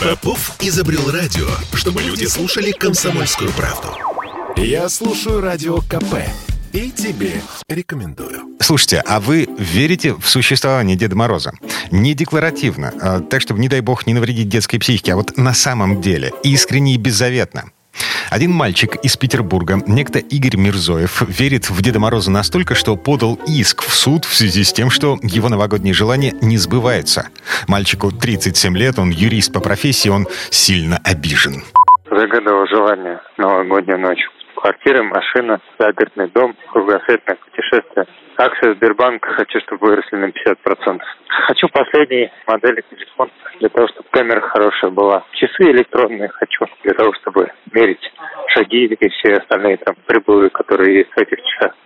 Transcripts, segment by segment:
Попов изобрел радио, чтобы люди слушали комсомольскую правду. Я слушаю радио КП и тебе рекомендую. Слушайте, а вы верите в существование Деда Мороза? Не декларативно, а так, чтобы, не дай бог, не навредить детской психике, а вот на самом деле, искренне и беззаветно. Один мальчик из Петербурга, некто Игорь Мирзоев, верит в Деда Мороза настолько, что подал иск в суд в связи с тем, что его новогодние желания не сбываются. Мальчику 37 лет, он юрист по профессии, он сильно обижен. Загадывал желание новогоднюю ночь. Квартира, машина, загородный дом, кругосветное путешествие. Акции Сбербанка хочу, чтобы выросли на 50%. Хочу последней модели телефона для того, чтобы камера хорошая была. Часы электронные хочу для того, чтобы мерить шаги и все остальные там прибылы, которые есть в этих часах.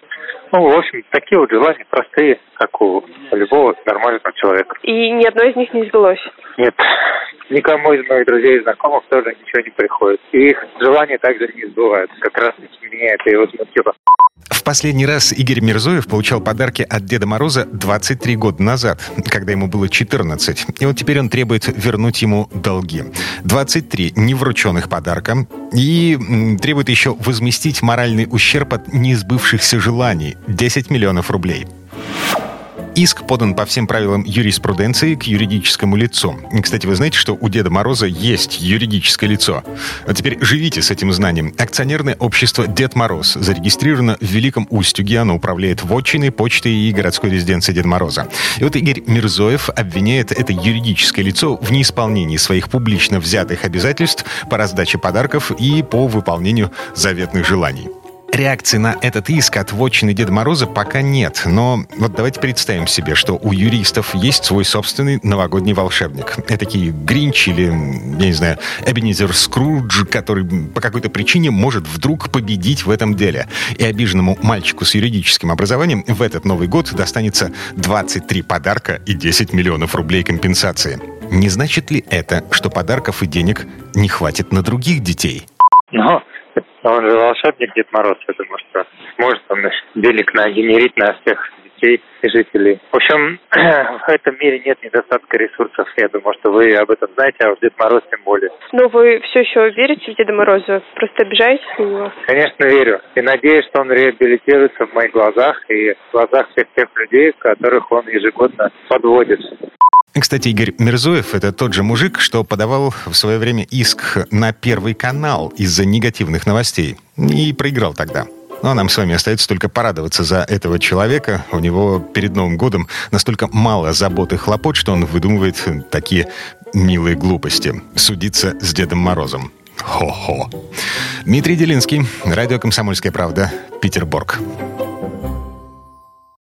Ну, в общем, такие вот желания простые, как у любого нормального человека. И ни одно из них не сбылось? Нет. Никому из моих друзей и знакомых тоже ничего не приходит. И их желания также не сбываются. Как раз меня это и возмутило. В последний раз Игорь Мирзоев получал подарки от Деда Мороза 23 года назад, когда ему было 14. И вот теперь он требует вернуть ему долги. 23 неврученных подарка и требует еще возместить моральный ущерб от неизбывшихся желаний – 10 миллионов рублей. Иск подан по всем правилам юриспруденции к юридическому лицу. Кстати, вы знаете, что у Деда Мороза есть юридическое лицо? А теперь живите с этим знанием. Акционерное общество «Дед Мороз» зарегистрировано в Великом Устюге. Оно управляет вотчиной, почтой и городской резиденцией Деда Мороза. И вот Игорь Мирзоев обвиняет это юридическое лицо в неисполнении своих публично взятых обязательств по раздаче подарков и по выполнению заветных желаний. Реакции на этот иск от вотчины Деда Мороза пока нет. Но вот давайте представим себе, что у юристов есть свой собственный новогодний волшебник. Этакий Гринч или, я не знаю, Эбенизер Скрудж, который по какой-то причине может вдруг победить в этом деле. И обиженному мальчику с юридическим образованием в этот Новый год достанется 23 подарка и 10 миллионов рублей компенсации. Не значит ли это, что подарков и денег не хватит на других детей? Но он же волшебник Дед Мороз, я думаю, что может он денег нагенерить на всех детей и жителей. В общем, в этом мире нет недостатка ресурсов. Я думаю, что вы об этом знаете, а в Дед Мороз тем более. Но вы все еще верите в Деда Мороза? Просто обижаетесь на него? Конечно, верю. И надеюсь, что он реабилитируется в моих глазах и в глазах всех тех людей, которых он ежегодно подводит. Кстати, Игорь Мирзоев — это тот же мужик, что подавал в свое время иск на Первый канал из-за негативных новостей. И проиграл тогда. Ну а нам с вами остается только порадоваться за этого человека. У него перед Новым годом настолько мало забот и хлопот, что он выдумывает такие милые глупости. Судиться с Дедом Морозом. Хо-хо. Дмитрий Делинский, радио «Комсомольская правда», Петербург.